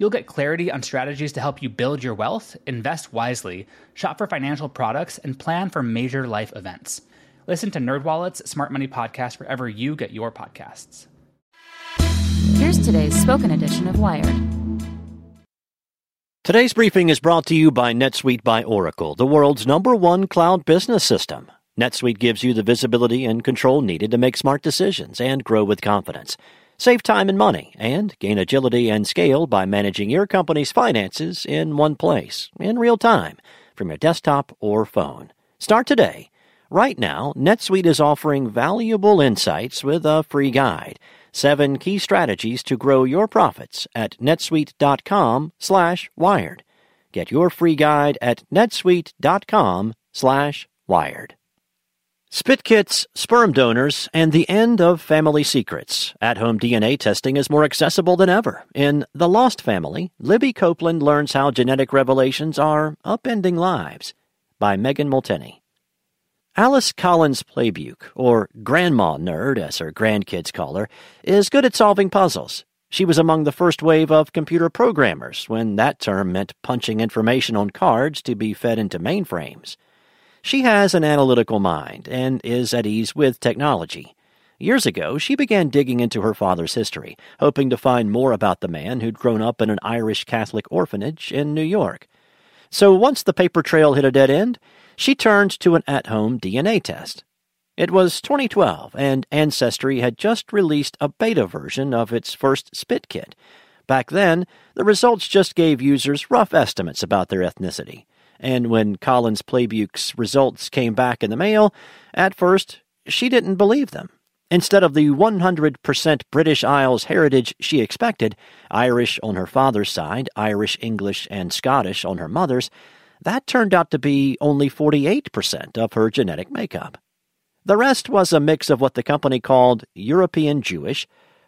You'll get clarity on strategies to help you build your wealth, invest wisely, shop for financial products, and plan for major life events. Listen to NerdWallet's Smart Money Podcast wherever you get your podcasts. Here's today's spoken edition of Wired. Today's briefing is brought to you by NetSuite by Oracle, the world's number one cloud business system. NetSuite gives you the visibility and control needed to make smart decisions and grow with confidence. Save time and money and gain agility and scale by managing your company's finances in one place, in real time, from your desktop or phone. Start today. Right now, NetSuite is offering valuable insights with a free guide. Seven key strategies to grow your profits at netsuite.com slash wired. Get your free guide at netsuite.com slash wired. Spit kits, sperm donors, and the end of family secrets. At home DNA testing is more accessible than ever. In The Lost Family, Libby Copeland learns how genetic revelations are upending lives. By Megan Molteni. Alice Collins Plebuch, or Grandma Nerd as her grandkids call her, is good at solving puzzles. She was among the first wave of computer programmers when that term meant punching information on cards to be fed into mainframes. She has an analytical mind and is at ease with technology. Years ago, she began digging into her father's history, hoping to find more about the man who'd grown up in an Irish Catholic orphanage in New York. So once the paper trail hit a dead end, she turned to an at home DNA test. It was 2012, and Ancestry had just released a beta version of its first spit kit. Back then, the results just gave users rough estimates about their ethnicity. And when Collins Plebuch's results came back in the mail, at first, she didn't believe them. Instead of the 100% British Isles heritage she expected, Irish on her father's side, Irish, English, and Scottish on her mother's, that turned out to be only 48% of her genetic makeup. The rest was a mix of what the company called European Jewish,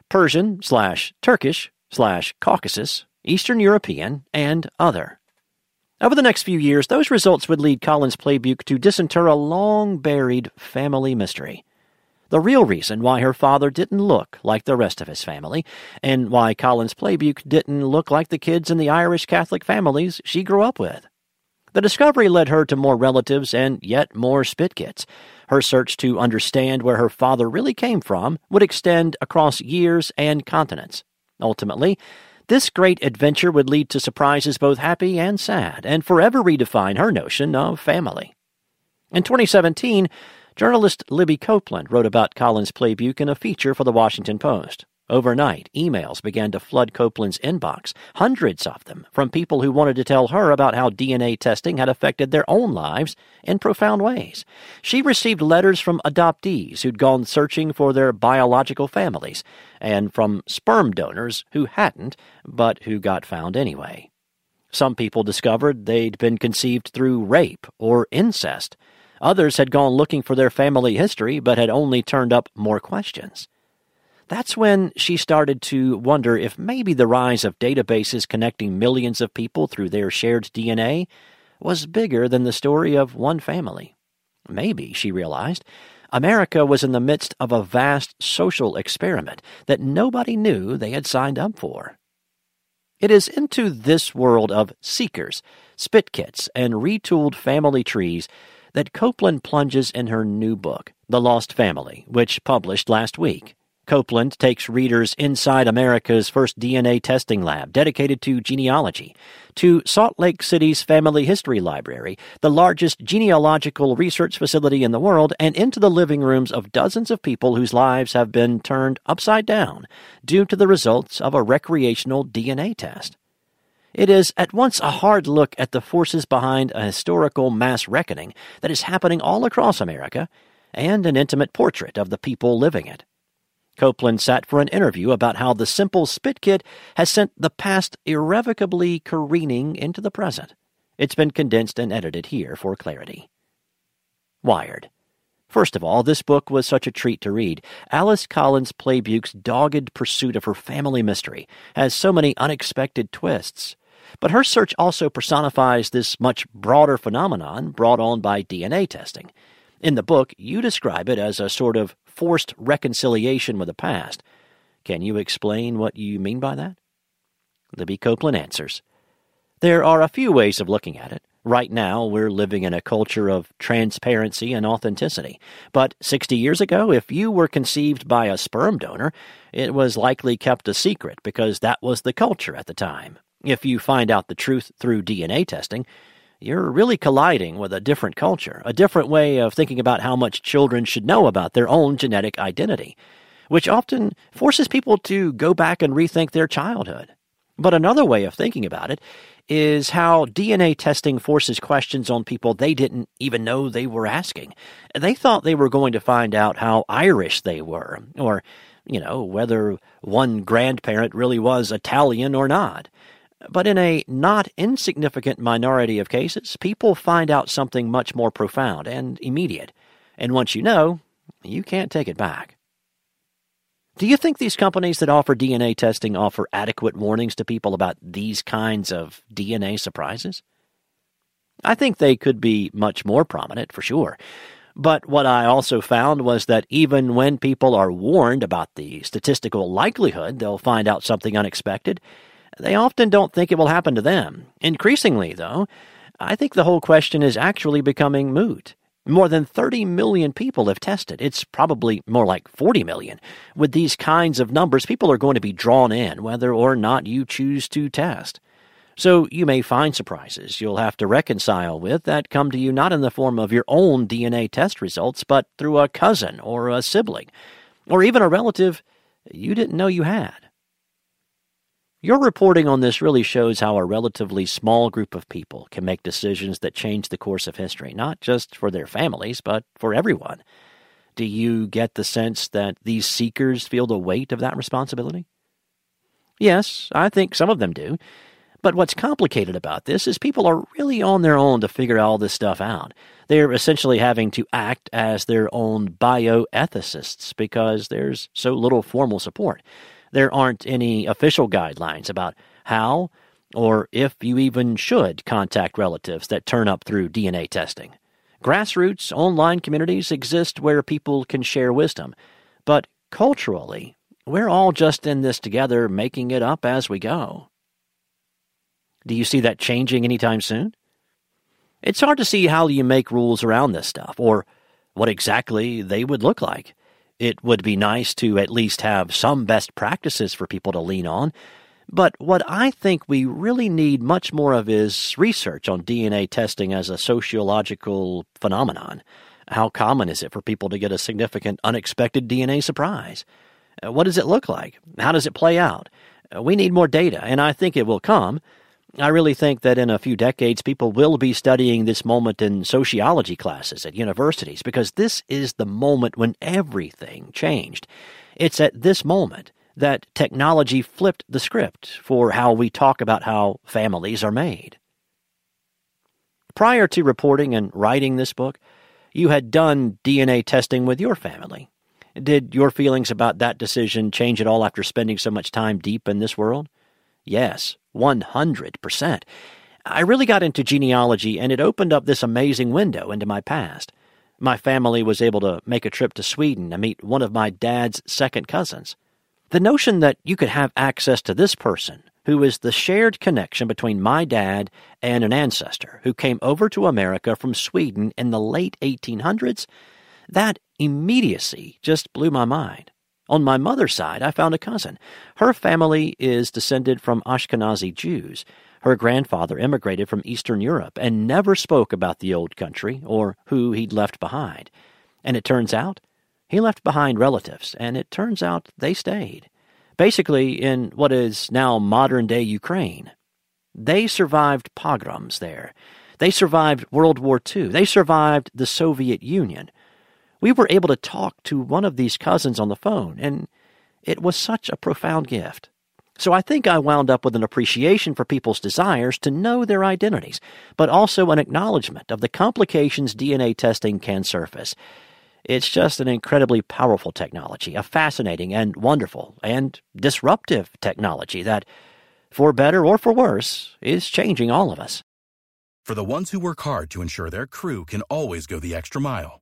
Persian slash Turkish slash Caucasus, Eastern European, and other. Over the next few years, those results would lead Collins Plebuch to disinter a long buried family mystery. The real reason why her father didn't look like the rest of his family, and why Collins Plebuch didn't look like the kids in the Irish Catholic families she grew up with. The discovery led her to more relatives and yet more spit kits. Her search to understand where her father really came from would extend across years and continents. Ultimately, this great adventure would lead to surprises both happy and sad, and forever redefine her notion of family. In 2017, journalist Libby Copeland wrote about Collins Plebuch in a feature for the Washington Post. Overnight, emails began to flood Copeland's inbox, hundreds of them, from people who wanted to tell her about how DNA testing had affected their own lives in profound ways. She received letters from adoptees who'd gone searching for their biological families, and from sperm donors who hadn't, but who got found anyway. Some people discovered they'd been conceived through rape or incest. Others had gone looking for their family history, but had only turned up more questions. That's when she started to wonder if maybe the rise of databases connecting millions of people through their shared DNA was bigger than the story of one family. Maybe, she realized, America was in the midst of a vast social experiment that nobody knew they had signed up for. It is into this world of seekers, spit kits, and retooled family trees that Copeland plunges in her new book, The Lost Family, which published last week. Copeland takes readers inside America's first DNA testing lab dedicated to genealogy, to Salt Lake City's Family History Library, the largest genealogical research facility in the world, and into the living rooms of dozens of people whose lives have been turned upside down due to the results of a recreational DNA test. It is at once a hard look at the forces behind a historical mass reckoning that is happening all across America, and an intimate portrait of the people living it. Copeland sat for an interview about how the simple spit kit has sent the past irrevocably careening into the present. It's been condensed and edited here for clarity. Wired. First of all, this book was such a treat to read. Alice Collins Plebuch's dogged pursuit of her family mystery has so many unexpected twists. But her search also personifies this much broader phenomenon brought on by DNA testing. In the book, you describe it as a sort of forced reconciliation with the past. Can you explain what you mean by that? Libby Copeland answers. There are a few ways of looking at it. Right now, we're living in a culture of transparency and authenticity. But 60 years ago, if you were conceived by a sperm donor, it was likely kept a secret because that was the culture at the time. If you find out the truth through DNA testing, you're really colliding with a different culture, a different way of thinking about how much children should know about their own genetic identity, which often forces people to go back and rethink their childhood. But another way of thinking about it is how DNA testing forces questions on people they didn't even know they were asking. They thought they were going to find out how Irish they were, or, you know, whether one grandparent really was Italian or not. But in a not insignificant minority of cases, people find out something much more profound and immediate. And once you know, you can't take it back. Do you think these companies that offer DNA testing offer adequate warnings to people about these kinds of DNA surprises? I think they could be much more prominent, for sure. But what I also found was that even when people are warned about the statistical likelihood they'll find out something unexpected, they often don't think it will happen to them. Increasingly, though, I think the whole question is actually becoming moot. More than 30 million people have tested. It's probably more like 40 million. With these kinds of numbers, people are going to be drawn in, whether or not you choose to test. So you may find surprises you'll have to reconcile with that come to you not in the form of your own DNA test results, but through a cousin or a sibling, or even a relative you didn't know you had. Your reporting on this really shows how a relatively small group of people can make decisions that change the course of history, not just for their families, but for everyone. Do you get the sense that these seekers feel the weight of that responsibility? Yes, I think some of them do. But what's complicated about this is people are really on their own to figure all this stuff out. They're essentially having to act as their own bioethicists because there's so little formal support there aren't any official guidelines about how or if you even should contact relatives that turn up through DNA testing. Grassroots online communities exist where people can share wisdom, but culturally, we're all just in this together, making it up as we go. Do you see that changing anytime soon? It's hard to see how you make rules around this stuff, or what exactly they would look like. It would be nice to at least have some best practices for people to lean on. But what I think we really need much more of is research on DNA testing as a sociological phenomenon. How common is it for people to get a significant unexpected DNA surprise? Uh, what does it look like? How does it play out? Uh, we need more data, and I think it will come. I really think that in a few decades, people will be studying this moment in sociology classes at universities because this is the moment when everything changed. It's at this moment that technology flipped the script for how we talk about how families are made. Prior to reporting and writing this book, you had done DNA testing with your family. Did your feelings about that decision change at all after spending so much time deep in this world? Yes, 100%. I really got into genealogy, and it opened up this amazing window into my past. My family was able to make a trip to Sweden to meet one of my dad's second cousins. The notion that you could have access to this person, who is the shared connection between my dad and an ancestor who came over to America from Sweden in the late 1800s, that immediacy just blew my mind. On my mother's side, I found a cousin. Her family is descended from Ashkenazi Jews. Her grandfather immigrated from Eastern Europe and never spoke about the old country or who he'd left behind. And it turns out he left behind relatives, and it turns out they stayed. Basically, in what is now modern day Ukraine. They survived pogroms there. They survived World War II. They survived the Soviet Union. We were able to talk to one of these cousins on the phone, and it was such a profound gift. So I think I wound up with an appreciation for people's desires to know their identities, but also an acknowledgement of the complications DNA testing can surface. It's just an incredibly powerful technology, a fascinating and wonderful and disruptive technology that, for better or for worse, is changing all of us. For the ones who work hard to ensure their crew can always go the extra mile,